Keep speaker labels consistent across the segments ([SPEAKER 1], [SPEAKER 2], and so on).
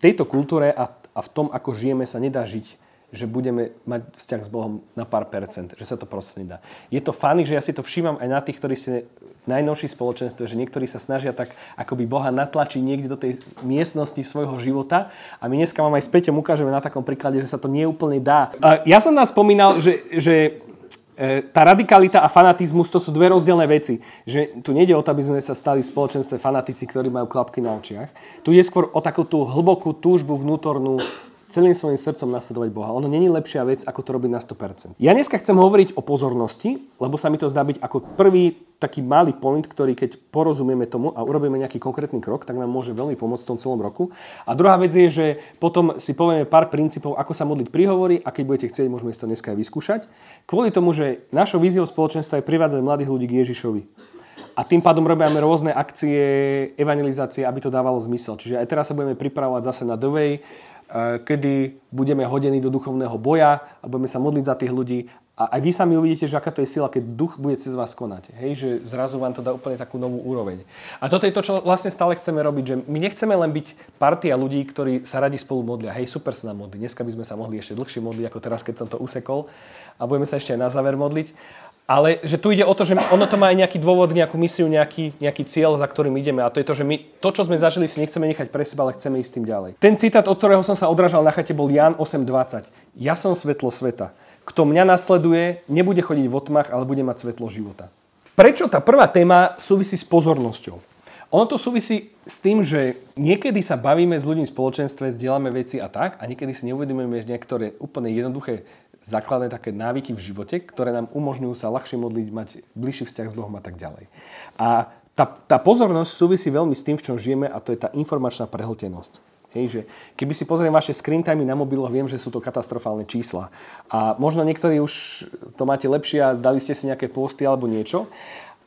[SPEAKER 1] tejto kultúre a, a v tom, ako žijeme, sa nedá žiť že budeme mať vzťah s Bohom na pár percent, že sa to proste nedá. Je to fany, že ja si to všímam aj na tých, ktorí v najnovší spoločenstve, že niektorí sa snažia tak akoby Boha natlačiť niekde do tej miestnosti svojho života a my dneska vám aj späť ukážeme na takom príklade, že sa to neúplne dá. Ja som nás spomínal, že, že tá radikalita a fanatizmus to sú dve rozdielne veci. Že tu nejde o to, aby sme sa stali v spoločenstve fanatici, ktorí majú klapky na očiach. Tu je skôr o takú tú hlbokú túžbu vnútornú celým svojim srdcom nasledovať Boha. Ono není lepšia vec, ako to robiť na 100%. Ja dneska chcem hovoriť o pozornosti, lebo sa mi to zdá byť ako prvý taký malý point, ktorý keď porozumieme tomu a urobíme nejaký konkrétny krok, tak nám môže veľmi pomôcť v tom celom roku. A druhá vec je, že potom si povieme pár princípov, ako sa modliť prihovory a keď budete chcieť, môžeme si to dneska aj vyskúšať. Kvôli tomu, že našou víziou spoločenstva je privádzať mladých ľudí k Ježišovi. A tým pádom robíme rôzne akcie evangelizácie, aby to dávalo zmysel. Čiže aj teraz sa budeme pripravovať zase na Eh, kedy budeme hodení do duchovného boja a budeme sa modliť za tých ľudí. A aj vy sami uvidíte, že aká to je sila, keď duch bude cez vás konať. Hej, že zrazu vám to dá úplne takú novú úroveň. A toto je to, čo vlastne stále chceme robiť, že my nechceme len byť partia ľudí, ktorí sa radi spolu modlia. Hej, super sa nám modli. Dneska by sme sa mohli ešte dlhšie modliť, ako teraz, keď som to usekol. A budeme sa ešte aj na záver modliť. Ale že tu ide o to, že ono to má aj nejaký dôvod, nejakú misiu, nejaký, nejaký cieľ, za ktorým ideme. A to je to, že my to, čo sme zažili, si nechceme nechať pre seba, ale chceme ísť tým ďalej. Ten citát, od ktorého som sa odrážal na chate, bol Jan 8.20. Ja som svetlo sveta. Kto mňa nasleduje, nebude chodiť v otmach, ale bude mať svetlo života. Prečo tá prvá téma súvisí s pozornosťou? Ono to súvisí s tým, že niekedy sa bavíme s ľuďmi v spoločenstve, zdieľame veci a tak, a niekedy si neuvedomujeme niektoré úplne jednoduché základné také návyky v živote, ktoré nám umožňujú sa ľahšie modliť, mať bližší vzťah s Bohom a tak ďalej. A tá, tá pozornosť súvisí veľmi s tým, v čom žijeme a to je tá informačná prehltenosť. Hej, že keby si pozriem vaše screen time na mobiloch, viem, že sú to katastrofálne čísla. A možno niektorí už to máte lepšie a dali ste si nejaké posty alebo niečo.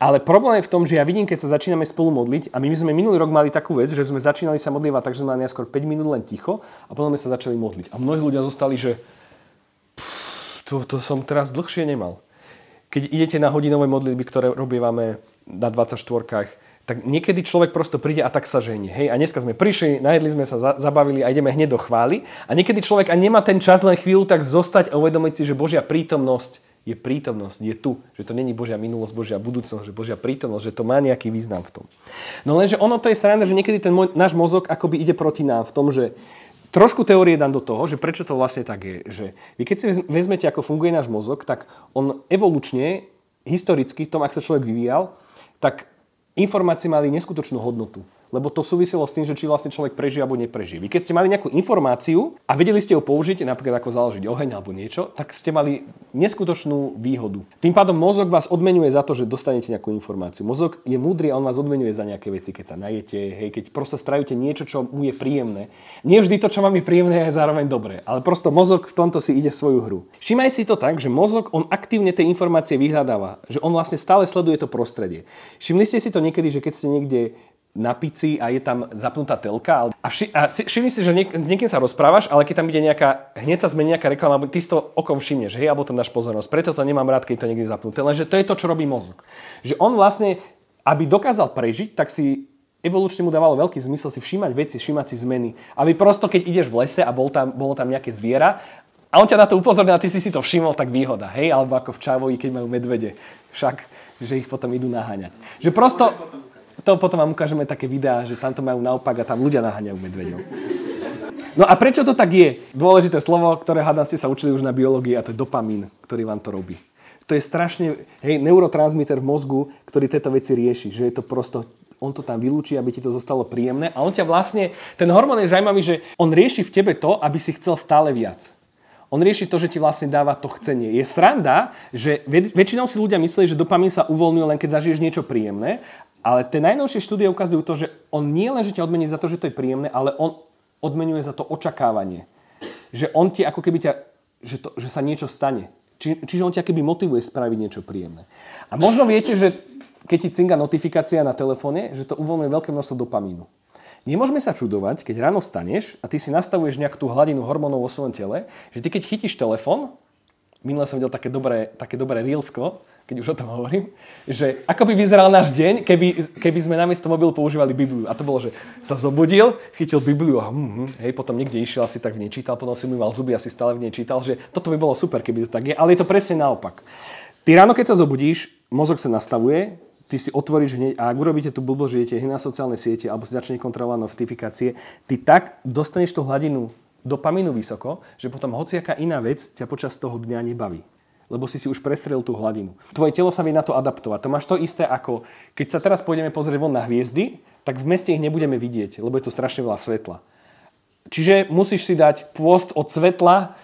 [SPEAKER 1] Ale problém je v tom, že ja vidím, keď sa začíname spolu modliť, a my sme minulý rok mali takú vec, že sme začínali sa modlievať, takže sme mali najskôr 5 minút len ticho a potom sme sa začali modliť. A mnohí ľudia zostali, že to, to som teraz dlhšie nemal. Keď idete na hodinové modlitby, ktoré robívame na 24 tak niekedy človek prosto príde a tak sa ženie. Hej, a dneska sme prišli, najedli sme sa, za, zabavili a ideme hneď do chvály. A niekedy človek a nemá ten čas len chvíľu tak zostať a uvedomiť si, že Božia prítomnosť je prítomnosť, je tu. Že to není Božia minulosť, Božia budúcnosť, že Božia prítomnosť, že to má nejaký význam v tom. No lenže ono to je sranda, že niekedy ten môj, náš mozog akoby ide proti nám v tom, že Trošku teórie dám do toho, že prečo to vlastne tak je. Že vy keď si vezmete, ako funguje náš mozog, tak on evolučne, historicky, v tom, ak sa človek vyvíjal, tak informácie mali neskutočnú hodnotu lebo to súviselo s tým, že či vlastne človek prežije alebo neprežije. Vy keď ste mali nejakú informáciu a vedeli ste ju použiť, napríklad ako založiť oheň alebo niečo, tak ste mali neskutočnú výhodu. Tým pádom mozog vás odmenuje za to, že dostanete nejakú informáciu. Mozog je múdry a on vás odmenuje za nejaké veci, keď sa najete, hej, keď proste spravíte niečo, čo mu je príjemné. Nie vždy to, čo vám je príjemné, je zároveň dobré, ale prosto mozog v tomto si ide svoju hru. Všimaj si to tak, že mozog on aktívne tie informácie vyhľadáva, že on vlastne stále sleduje to prostredie. Všimli ste si to niekedy, že keď ste niekde na pici a je tam zapnutá telka. A, vši, a všimni si, že niek- s niekým sa rozprávaš, ale keď tam ide nejaká, hneď sa zmení nejaká reklama, ty si to okom všimneš, hej, alebo tam dáš pozornosť. Preto to nemám rád, keď to niekde zapnuté. Lenže to je to, čo robí mozog. Že on vlastne, aby dokázal prežiť, tak si evolučne mu dávalo veľký zmysel si všímať veci, všímať si zmeny. Aby prosto, keď ideš v lese a bol tam, bolo tam nejaké zviera a on ťa na to upozornil a ty si si to všimol, tak výhoda, hej? Alebo ako v Čavoji, keď majú medvede. Však, že ich potom idú naháňať. Že prosto, to potom vám ukážeme také videá, že tam to majú naopak a tam ľudia naháňajú medveďov. No a prečo to tak je? Dôležité slovo, ktoré hádam ste sa učili už na biológii a to je dopamín, ktorý vám to robí. To je strašne, hej, neurotransmitter v mozgu, ktorý tieto veci rieši, že je to prosto on to tam vylúči, aby ti to zostalo príjemné a on ťa vlastne, ten hormón je zaujímavý, že on rieši v tebe to, aby si chcel stále viac. On rieši to, že ti vlastne dáva to chcenie. Je sranda, že väčšinou si ľudia myslí, že dopamín sa uvoľňuje len keď zažiješ niečo príjemné ale tie najnovšie štúdie ukazujú to, že on nie len, že ťa odmení za to, že to je príjemné, ale on odmenuje za to očakávanie. Že on ti ako keby ťa, že, to, že sa niečo stane. Či, čiže on ťa keby motivuje spraviť niečo príjemné. A možno viete, že keď ti cinga notifikácia na telefóne, že to uvoľňuje veľké množstvo dopamínu. Nemôžeme sa čudovať, keď ráno staneš a ty si nastavuješ nejakú tú hladinu hormónov vo svojom tele, že ty keď chytíš telefón, minule som videl také dobré, také dobré reelsko, keď už o tom hovorím, že ako by vyzeral náš deň, keby, keby sme namiesto mobilu používali Bibliu. A to bolo, že sa zobudil, chytil Bibliu a hm, hm, hej, potom niekde išiel, asi tak v nej čítal, potom si mal zuby, asi stále v nej čítal, že toto by bolo super, keby to tak je, ale je to presne naopak. Ty ráno, keď sa zobudíš, mozog sa nastavuje, ty si otvoríš hneď a ak urobíte tú blbosť, že idete na sociálne siete alebo si začne kontrolovať notifikácie, ty tak dostaneš tú hladinu dopamínu vysoko, že potom hociaká iná vec ťa počas toho dňa nebaví lebo si si už prestrelil tú hladinu. Tvoje telo sa vie na to adaptovať. To máš to isté ako, keď sa teraz pôjdeme pozrieť von na hviezdy, tak v meste ich nebudeme vidieť, lebo je tu strašne veľa svetla. Čiže musíš si dať pôst od svetla,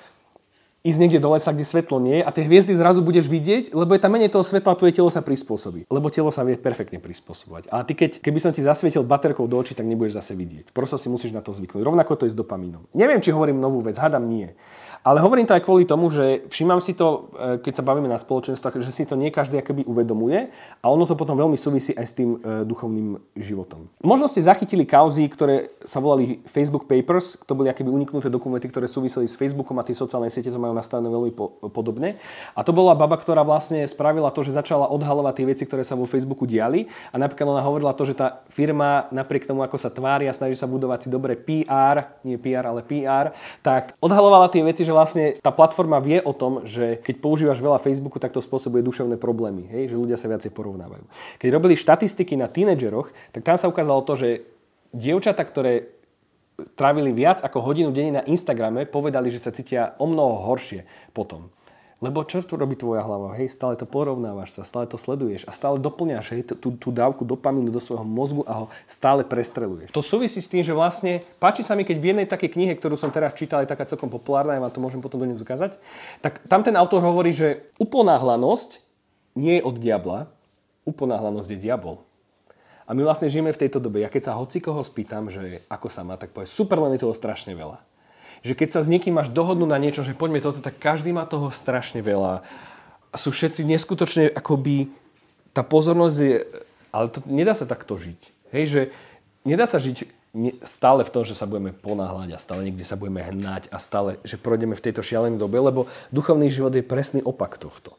[SPEAKER 1] ísť niekde do lesa, kde svetlo nie a tie hviezdy zrazu budeš vidieť, lebo je tam menej toho svetla a tvoje telo sa prispôsobí. Lebo telo sa vie perfektne prispôsobovať. A ty keď, keby som ti zasvietil baterkou do očí, tak nebudeš zase vidieť. Prosto si musíš na to zvyknúť. Rovnako to je s dopamínom. Neviem, či hovorím novú vec, hádam nie. Ale hovorím to aj kvôli tomu, že všímam si to, e, keď sa bavíme na spoločenstvách, že si to nie každý akoby uvedomuje a ono to potom veľmi súvisí aj s tým e, duchovným životom. Možno ste zachytili kauzy, ktoré sa volali Facebook Papers, to boli akoby uniknuté dokumenty, ktoré súviseli s Facebookom a tie sociálne siete to majú nastavené veľmi po, podobne. A to bola baba, ktorá vlastne spravila to, že začala odhalovať tie veci, ktoré sa vo Facebooku diali a napríklad ona hovorila to, že tá firma napriek tomu, ako sa tvári a snaží sa budovať si dobre PR, nie PR, ale PR, tak odhalovala tie veci, že vlastne tá platforma vie o tom, že keď používaš veľa Facebooku, tak to spôsobuje duševné problémy, hej? že ľudia sa viacej porovnávajú. Keď robili štatistiky na tínedžeroch, tak tam sa ukázalo to, že dievčata, ktoré trávili viac ako hodinu denne na Instagrame, povedali, že sa cítia o mnoho horšie potom. Lebo čo tu robí tvoja hlava? Hej, stále to porovnávaš sa, stále to sleduješ a stále doplňaš hej, tú, tú dávku dopamínu do svojho mozgu a ho stále prestreluješ. To súvisí s tým, že vlastne páči sa mi, keď v jednej takej knihe, ktorú som teraz čítal, je taká celkom populárna, ja vám to môžem potom do nej ukázať, tak tam ten autor hovorí, že uponáhlanosť nie je od diabla, uponáhlanosť je diabol. A my vlastne žijeme v tejto dobe. Ja keď sa hoci koho spýtam, že ako sa má, tak povie, super, len je toho strašne veľa že keď sa s niekým máš dohodnúť na niečo, že poďme toto, tak každý má toho strašne veľa. A sú všetci neskutočne akoby, tá pozornosť je, ale to nedá sa takto žiť. Hej, že nedá sa žiť stále v tom, že sa budeme ponáhľať a stále niekde sa budeme hnať a stále, že projdeme v tejto šialenej dobe, lebo duchovný život je presný opak tohto.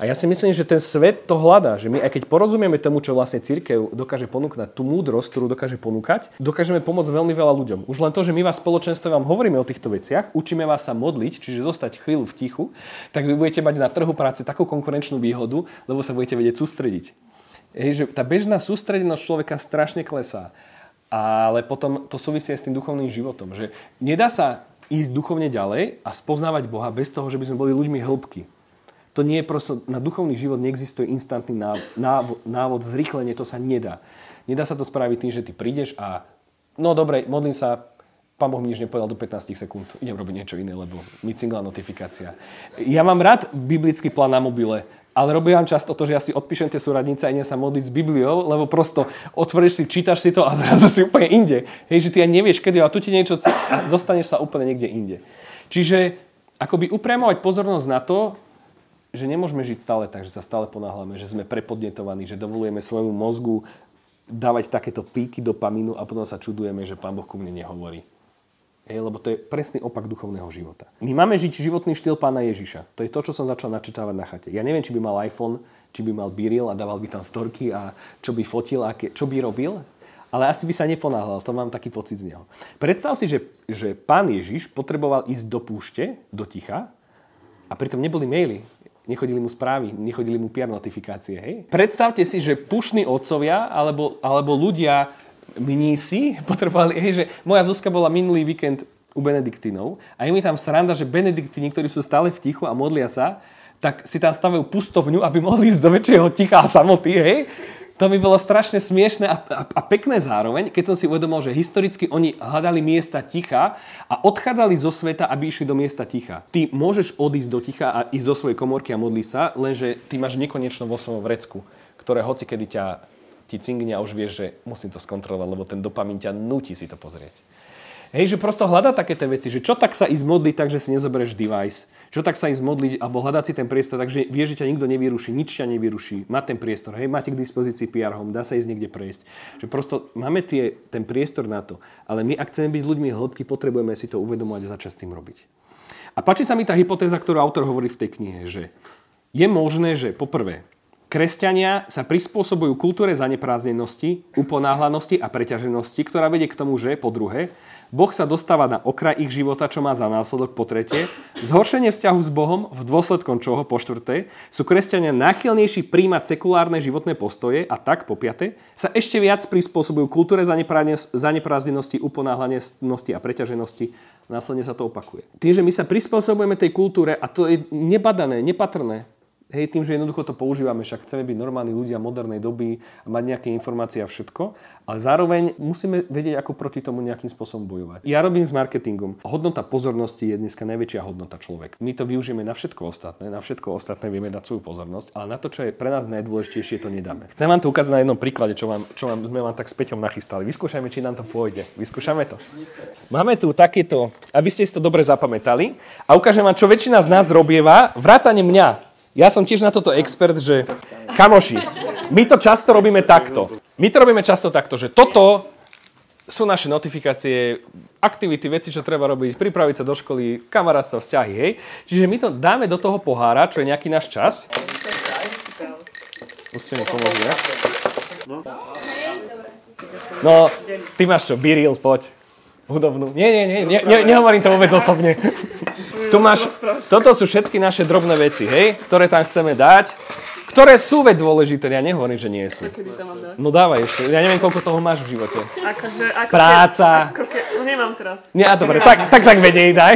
[SPEAKER 1] A ja si myslím, že ten svet to hľadá, že my aj keď porozumieme tomu, čo vlastne církev dokáže ponúknuť, tú múdrosť, ktorú dokáže ponúkať, dokážeme pomôcť veľmi veľa ľuďom. Už len to, že my vás spoločenstve vám hovoríme o týchto veciach, učíme vás sa modliť, čiže zostať chvíľu v tichu, tak vy budete mať na trhu práce takú konkurenčnú výhodu, lebo sa budete vedieť sústrediť. Je, že tá bežná sústredenosť človeka strašne klesá. Ale potom to súvisí aj s tým duchovným životom. Že nedá sa ísť duchovne ďalej a spoznávať Boha bez toho, že by sme boli ľuďmi hĺbky. To nie je proste, na duchovný život neexistuje instantný návod, návod, zrýchlenie, to sa nedá. Nedá sa to spraviť tým, že ty prídeš a no dobre, modlím sa, pán Boh mi nič nepovedal do 15 sekúnd, idem robiť niečo iné, lebo mi cingla notifikácia. Ja mám rád biblický plán na mobile, ale robím vám často to, že ja si odpíšem tie súradnice a idem sa modliť s Bibliou, lebo prosto otvoríš si, čítaš si to a zrazu si úplne inde. Hej, že ty aj nevieš kedy, a tu ti niečo a dostaneš sa úplne niekde inde. Čiže akoby upriamovať pozornosť na to, že nemôžeme žiť stále tak, že sa stále ponáhľame, že sme prepodnetovaní, že dovolujeme svojmu mozgu dávať takéto píky dopamínu a potom sa čudujeme, že Pán Boh ku mne nehovorí. Hej, lebo to je presný opak duchovného života. My máme žiť životný štýl pána Ježiša. To je to, čo som začal načítavať na chate. Ja neviem, či by mal iPhone, či by mal biril a dával by tam storky a čo by fotil a čo by robil, ale asi by sa neponáhľal, to mám taký pocit z neho. Predstav si, že, že pán Ježiš potreboval ísť do púšte, do ticha a pritom neboli maily nechodili mu správy, nechodili mu PR notifikácie. Hej? Predstavte si, že pušní otcovia alebo, alebo ľudia mnísi potrebovali, hej, že moja Zuzka bola minulý víkend u Benediktinov a je mi tam sranda, že Benediktini, ktorí sú stále v tichu a modlia sa, tak si tam stavajú pustovňu, aby mohli ísť do väčšieho ticha a samoty, hej? To mi bolo strašne smiešne a, a, a pekné zároveň, keď som si uvedomil, že historicky oni hľadali miesta ticha a odchádzali zo sveta, aby išli do miesta ticha. Ty môžeš odísť do ticha a ísť do svojej komorky a modliť sa, lenže ty máš nekonečno vo svojom vrecku, ktoré hoci kedy ťa ti cingne a už vieš, že musím to skontrolovať, lebo ten dopamín ťa nutí si to pozrieť. Hej, že prosto hľadá také tie veci, že čo tak sa ísť modliť tak, že si nezoberieš device, čo tak sa ísť modliť alebo hľadať si ten priestor, takže vie, že ťa nikto nevyruší, nič ťa nevyruší, má ten priestor, hej, máte k dispozícii PR home, dá sa ísť niekde prejsť. Že prosto máme tie, ten priestor na to, ale my ak chceme byť ľuďmi hĺbky, potrebujeme si to uvedomovať a začať s tým robiť. A páči sa mi tá hypotéza, ktorú autor hovorí v tej knihe, že je možné, že poprvé, kresťania sa prispôsobujú kultúre zaneprázdnenosti, uponáhlanosti a preťaženosti, ktorá vedie k tomu, že po druhé, Boh sa dostáva na okraj ich života, čo má za následok po tretie. Zhoršenie vzťahu s Bohom, v dôsledkom čoho po štvrté, sú kresťania náchylnejší príjmať sekulárne životné postoje a tak po piate sa ešte viac prispôsobujú kultúre zaneprázdnenosti, uponáhlanosti a preťaženosti. Následne sa to opakuje. Tým, že my sa prispôsobujeme tej kultúre a to je nebadané, nepatrné, Hej, tým, že jednoducho to používame, však chceme byť normálni ľudia modernej doby mať nejaké informácie a všetko, ale zároveň musíme vedieť, ako proti tomu nejakým spôsobom bojovať. Ja robím s marketingom. Hodnota pozornosti je dneska najväčšia hodnota človek. My to využijeme na všetko ostatné, na všetko ostatné vieme dať svoju pozornosť, ale na to, čo je pre nás najdôležitejšie, to nedáme. Chcem vám to ukázať na jednom príklade, čo, vám, čo vám, sme vám tak s Peťom nachystali. Vyskúšajme, či nám to pôjde. Vyskúšame to. Máme tu takéto, aby ste si to dobre zapamätali a ukážem vám, čo väčšina z nás robieva, vrátane mňa. Ja som tiež na toto expert, že kamoši, my to často robíme takto. My to robíme často takto, že toto sú naše notifikácie, aktivity, veci, čo treba robiť, pripraviť sa do školy, kamarátstva, vzťahy, hej. Čiže my to dáme do toho pohára, čo je nejaký náš čas. Musíte mi pomôcť? No, ty máš čo, Biril, poď. Hudobnú. Nie, nie, nie, nie nehovorím to vôbec osobne. Tu máš, toto sú všetky naše drobné veci, hej, ktoré tam chceme dať. Ktoré sú veď dôležité, ja nehovorím, že nie sú. No dávaj ešte, ja neviem, koľko toho máš v živote.
[SPEAKER 2] Akože, ako
[SPEAKER 1] Práca.
[SPEAKER 2] Ke, ako ke, no nemám teraz.
[SPEAKER 1] Nie, a dobre, tak, tak, tak vedej, daj.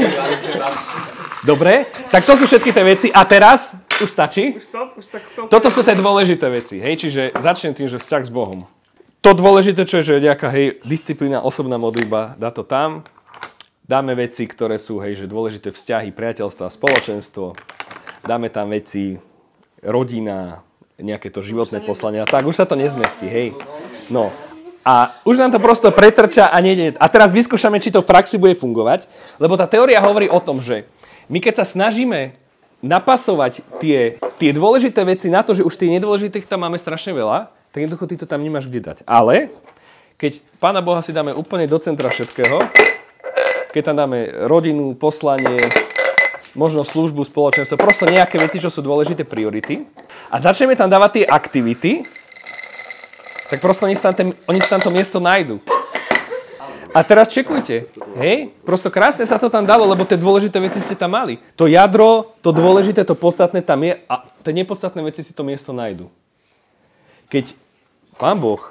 [SPEAKER 1] Dobre, tak to sú všetky tie veci. A teraz, už stačí?
[SPEAKER 2] Už stop, už tak to...
[SPEAKER 1] Toto sú tie dôležité veci, hej, čiže začnem tým, že vzťah s Bohom. To dôležité, čo je, že nejaká, hej, disciplína, osobná modlitba, dá to tam. Dáme veci, ktoré sú, hej, že dôležité vzťahy, priateľstva, spoločenstvo. Dáme tam veci, rodina, nejaké to životné poslanie. A tak, už sa to nezmestí, hej. No. A už nám to prosto pretrča a nejde. A teraz vyskúšame, či to v praxi bude fungovať. Lebo tá teória hovorí o tom, že my keď sa snažíme napasovať tie, tie dôležité veci na to, že už tie nedôležitých tam máme strašne veľa, tak jednoducho ty to tam nemáš kde dať. Ale keď Pána Boha si dáme úplne do centra všetkého, keď tam dáme rodinu, poslanie, možno službu, spoločenstvo, prosto nejaké veci, čo sú dôležité priority a začneme tam dávať tie aktivity, tak prosto oni sa tam, oni sa tam to miesto nájdu. A teraz čekujte, hej? Prosto krásne sa to tam dalo, lebo tie dôležité veci ste tam mali. To jadro, to dôležité, to podstatné tam je a tie nepodstatné veci si to miesto nájdu. Keď Pán Boh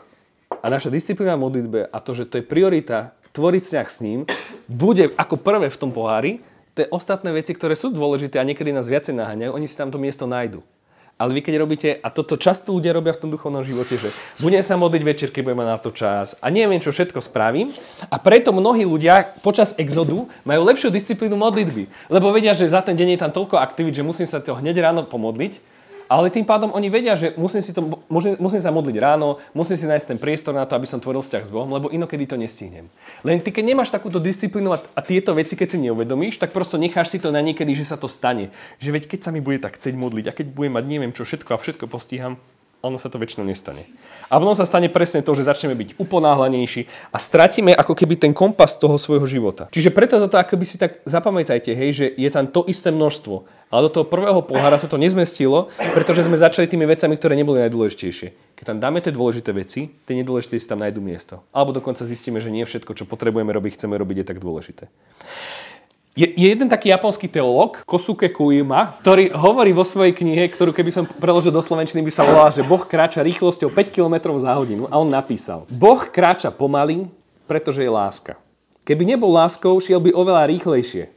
[SPEAKER 1] a naša disciplína v modlitbe a to, že to je priorita tvoriť vzťah s ním, bude ako prvé v tom pohári, tie ostatné veci, ktoré sú dôležité a niekedy nás viacej naháňajú, oni si tam to miesto nájdu. Ale vy keď robíte, a toto často ľudia robia v tom duchovnom živote, že budem sa modliť večer, keď budem mať na to čas a neviem, čo všetko spravím. A preto mnohí ľudia počas exodu majú lepšiu disciplínu modlitby. Lebo vedia, že za ten deň je tam toľko aktivít, že musím sa to hneď ráno pomodliť ale tým pádom oni vedia, že musím, si to, musím, musím sa modliť ráno, musím si nájsť ten priestor na to, aby som tvoril vzťah s Bohom, lebo inokedy to nestihnem. Len ty, keď nemáš takúto disciplínu a, a tieto veci, keď si neuvedomíš, tak prosto necháš si to na niekedy, že sa to stane. Že veď keď sa mi bude tak chcieť modliť a keď budem mať neviem čo všetko a všetko postíham, ono sa to väčšinou nestane. A potom sa stane presne to, že začneme byť uponáhlanejší a stratíme ako keby ten kompas toho svojho života. Čiže preto toto akoby si tak zapamätajte, hej, že je tam to isté množstvo. Ale do toho prvého pohára sa to nezmestilo, pretože sme začali tými vecami, ktoré neboli najdôležitejšie. Keď tam dáme tie dôležité veci, tie nedôležité si tam nájdú miesto. Alebo dokonca zistíme, že nie všetko, čo potrebujeme robiť, chceme robiť, je tak dôležité. Je, je jeden taký japonský teológ, Kosuke Kuima, ktorý hovorí vo svojej knihe, ktorú keby som preložil do slovenčiny, by sa volala, že Boh kráča rýchlosťou 5 km za hodinu. A on napísal, Boh kráča pomaly, pretože je láska. Keby nebol láskou, šiel by oveľa rýchlejšie.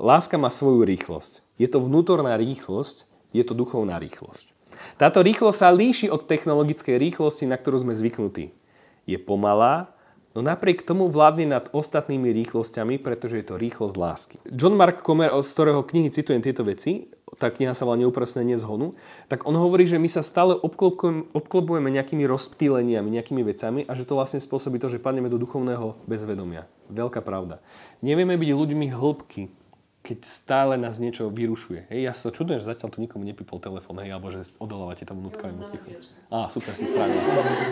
[SPEAKER 1] Láska má svoju rýchlosť. Je to vnútorná rýchlosť, je to duchovná rýchlosť. Táto rýchlosť sa líši od technologickej rýchlosti, na ktorú sme zvyknutí. Je pomalá, no napriek tomu vládne nad ostatnými rýchlosťami, pretože je to rýchlosť lásky. John Mark Comer, z ktorého knihy citujem tieto veci, tá kniha sa volá Neupresnenie zhonu, tak on hovorí, že my sa stále obklopujeme nejakými rozptýleniami, nejakými vecami a že to vlastne spôsobí to, že padneme do duchovného bezvedomia. Veľká pravda. Nevieme byť ľuďmi hĺbky, keď stále nás niečo vyrušuje. Hej, ja sa čudujem, že zatiaľ tu nikomu nepipol telefón, hej, alebo že odolávate tomu nutkavému tichu. Á, super, si spravil.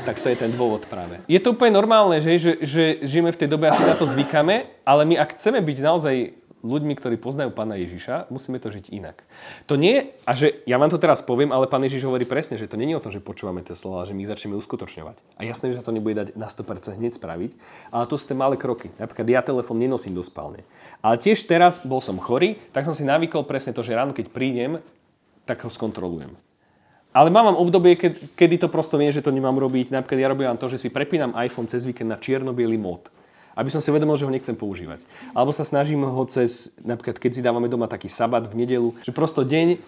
[SPEAKER 1] tak to je ten dôvod práve. Je to úplne normálne, že, že, že žijeme v tej dobe, asi na to zvykáme, ale my ak chceme byť naozaj ľuďmi, ktorí poznajú pána Ježiša, musíme to žiť inak. To nie, a že ja vám to teraz poviem, ale pán Ježiš hovorí presne, že to nie je o tom, že počúvame tie slova, že my ich začneme uskutočňovať. A jasné, že sa to nebude dať na 100% hneď spraviť, ale to sú tie malé kroky. Napríklad ja telefón nenosím do spálne. Ale tiež teraz bol som chorý, tak som si navykol presne to, že ráno, keď prídem, tak ho skontrolujem. Ale mám obdobie, kedy to prosto viem, že to nemám robiť. Napríklad ja robím to, že si prepínam iPhone cez víkend na čierno mód aby som si uvedomil, že ho nechcem používať. Alebo sa snažím ho cez, napríklad keď si dávame doma taký sabat v nedelu, že prosto deň,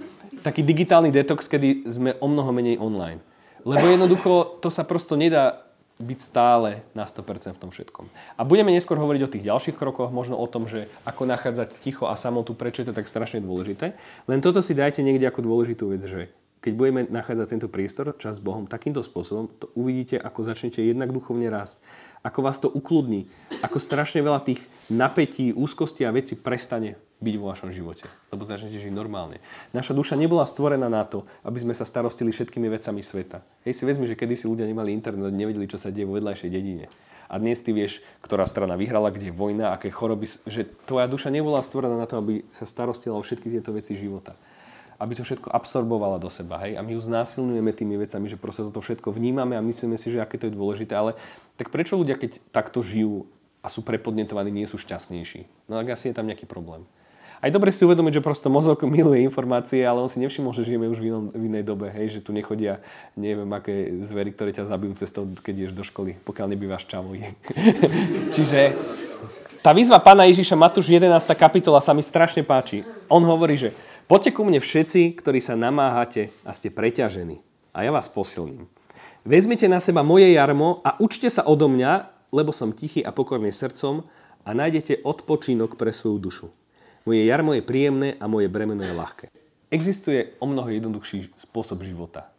[SPEAKER 1] taký digitálny detox, kedy sme o mnoho menej online. Lebo jednoducho to sa prosto nedá byť stále na 100% v tom všetkom. A budeme neskôr hovoriť o tých ďalších krokoch, možno o tom, že ako nachádzať ticho a samotu, prečo je to tak strašne dôležité. Len toto si dajte niekde ako dôležitú vec, že keď budeme nachádzať tento priestor, čas s Bohom takýmto spôsobom, to uvidíte, ako začnete jednak duchovne rásť ako vás to ukludní, ako strašne veľa tých napätí, úzkosti a veci prestane byť vo vašom živote, lebo začnete žiť normálne. Naša duša nebola stvorená na to, aby sme sa starostili všetkými vecami sveta. Hej si vezmi, že kedysi ľudia nemali internet, nevedeli, čo sa deje vo vedľajšej dedine. A dnes ty vieš, ktorá strana vyhrala, kde je vojna, aké choroby, že tvoja duša nebola stvorená na to, aby sa starostila o všetky tieto veci života aby to všetko absorbovala do seba. Hej? A my ju znásilňujeme tými vecami, že proste toto všetko vnímame a myslíme si, že aké to je dôležité. Ale tak prečo ľudia, keď takto žijú a sú prepodnetovaní, nie sú šťastnejší? No tak asi je tam nejaký problém. Aj dobre si uvedomiť, že prosto mozog miluje informácie, ale on si nevšimol, že žijeme už v, inom, v inej dobe, hej, že tu nechodia neviem aké zvery, ktoré ťa zabijú cestou, keď ideš do školy, pokiaľ nebývaš čavoji. Čiže tá výzva pána Ježiša Matúš 11. kapitola sa mi strašne páči. On hovorí, že Poďte ku mne všetci, ktorí sa namáhate a ste preťažení a ja vás posilním. Vezmite na seba moje jarmo a učte sa odo mňa, lebo som tichý a pokorný srdcom a nájdete odpočinok pre svoju dušu. Moje jarmo je príjemné a moje bremeno je ľahké. Existuje o mnoho jednoduchší spôsob života,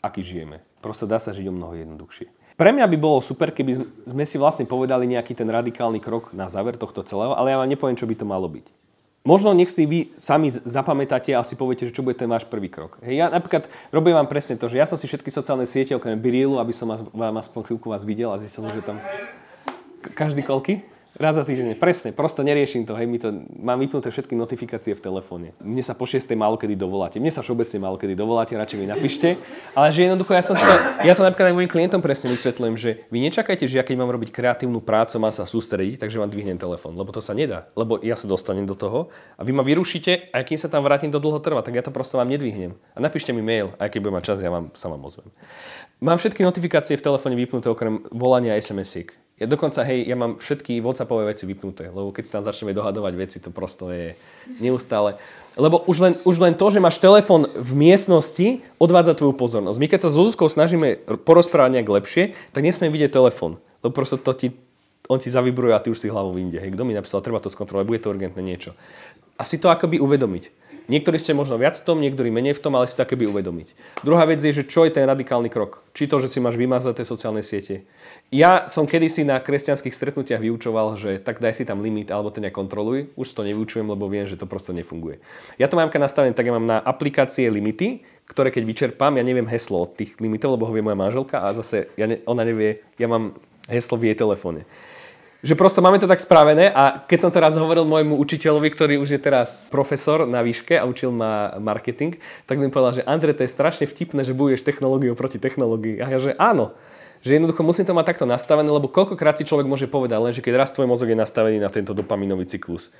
[SPEAKER 1] aký žijeme. Prosto dá sa žiť o mnoho jednoduchšie. Pre mňa by bolo super, keby sme si vlastne povedali nejaký ten radikálny krok na záver tohto celého, ale ja vám nepoviem, čo by to malo byť. Možno nech si vy sami zapamätáte a si poviete, že čo bude ten váš prvý krok. Hej, ja napríklad robím vám presne to, že ja som si všetky sociálne siete okrem Birilu, aby som vás, vám aspoň chvíľku vás videl a zistil, že tam každý koľky? Raz za týždeň, presne, prosto neriešim to, hej, mi to, mám vypnuté všetky notifikácie v telefóne. Mne sa po 6. málo kedy dovoláte, mne sa všeobecne málo kedy dovoláte, radšej mi napíšte. Ale že jednoducho, ja som to, ja to napríklad aj mojim klientom presne vysvetľujem, že vy nečakajte, že ja keď mám robiť kreatívnu prácu, mám sa sústrediť, takže vám dvihnem telefón, lebo to sa nedá, lebo ja sa dostanem do toho a vy ma vyrušíte a kým sa tam vrátim, to dlho trvá, tak ja to prosto vám nedvihnem. A napíšte mi mail, aj keď budem mať čas, ja vám sa vám ozvem. Mám všetky notifikácie v telefóne vypnuté okrem volania SMS-iek. Ja dokonca, hej, ja mám všetky WhatsAppové veci vypnuté, lebo keď si tam začneme dohadovať veci, to prosto je neustále. Lebo už len, už len to, že máš telefón v miestnosti, odvádza tvoju pozornosť. My keď sa s Zuzkou snažíme porozprávať nejak lepšie, tak nesmieme vidieť telefón. Lebo prosto to ti, on ti zavibruje a ty už si hlavou vyjde. Hej, kto mi napísal, treba to skontrolovať, bude to urgentné niečo. A si to akoby uvedomiť. Niektorí ste možno viac v tom, niektorí menej v tom, ale si to akoby uvedomiť. Druhá vec je, že čo je ten radikálny krok. Či to, že si máš vymazať tie sociálne siete. Ja som kedysi na kresťanských stretnutiach vyučoval, že tak daj si tam limit alebo to nekontroluj. Už to nevyučujem, lebo viem, že to proste nefunguje. Ja to mám nastavené, tak ja mám na aplikácie limity, ktoré keď vyčerpám, ja neviem heslo od tých limitov, lebo ho vie moja manželka a zase ja ne, ona nevie, ja mám heslo v jej telefóne že prosto máme to tak spravené a keď som teraz hovoril môjmu učiteľovi, ktorý už je teraz profesor na výške a učil ma marketing, tak mi povedal, že Andre, to je strašne vtipné, že budeš technológiou proti technológii. A ja, že áno, že jednoducho musím to mať takto nastavené, lebo koľkokrát si človek môže povedať, len že keď raz tvoj mozog je nastavený na tento dopaminový cyklus,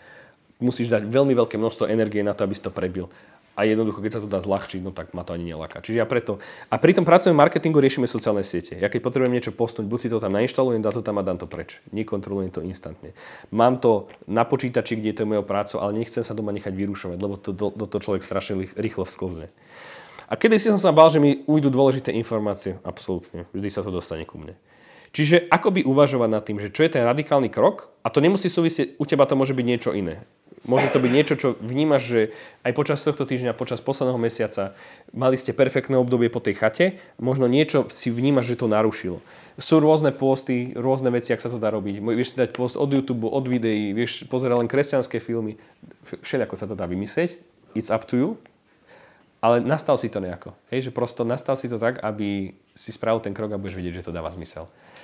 [SPEAKER 1] musíš dať veľmi veľké množstvo energie na to, aby si to prebil a jednoducho, keď sa to dá zľahčiť, no tak ma to ani neláka. Čiže ja preto... A pri tom pracovnom marketingu riešime sociálne siete. Ja keď potrebujem niečo postnúť, buď si to tam nainštalujem, dá to tam a dám to preč. Nekontrolujem to instantne. Mám to na počítači, kde je to mojou prácou, ale nechcem sa doma nechať vyrušovať, lebo to, do, do toho človek strašne rýchlo vsklzne. A kedy si som sa bál, že mi ujdu dôležité informácie? Absolútne. Vždy sa to dostane ku mne. Čiže ako by uvažovať nad tým, že čo je ten radikálny krok, a to nemusí súvisieť, u teba to môže byť niečo iné. Môže to byť niečo, čo vnímaš, že aj počas tohto týždňa, počas posledného mesiaca mali ste perfektné obdobie po tej chate, možno niečo si vnímaš, že to narušilo. Sú rôzne posty, rôzne veci, ak sa to dá robiť. Vieš si dať post od YouTube, od videí, vieš pozerať len kresťanské filmy. Všelijako sa to dá vymyslieť. It's up to you. Ale nastav si to nejako. Hej, že prosto nastav si to tak, aby si spravil ten krok a budeš vidieť, že to dáva zmysel.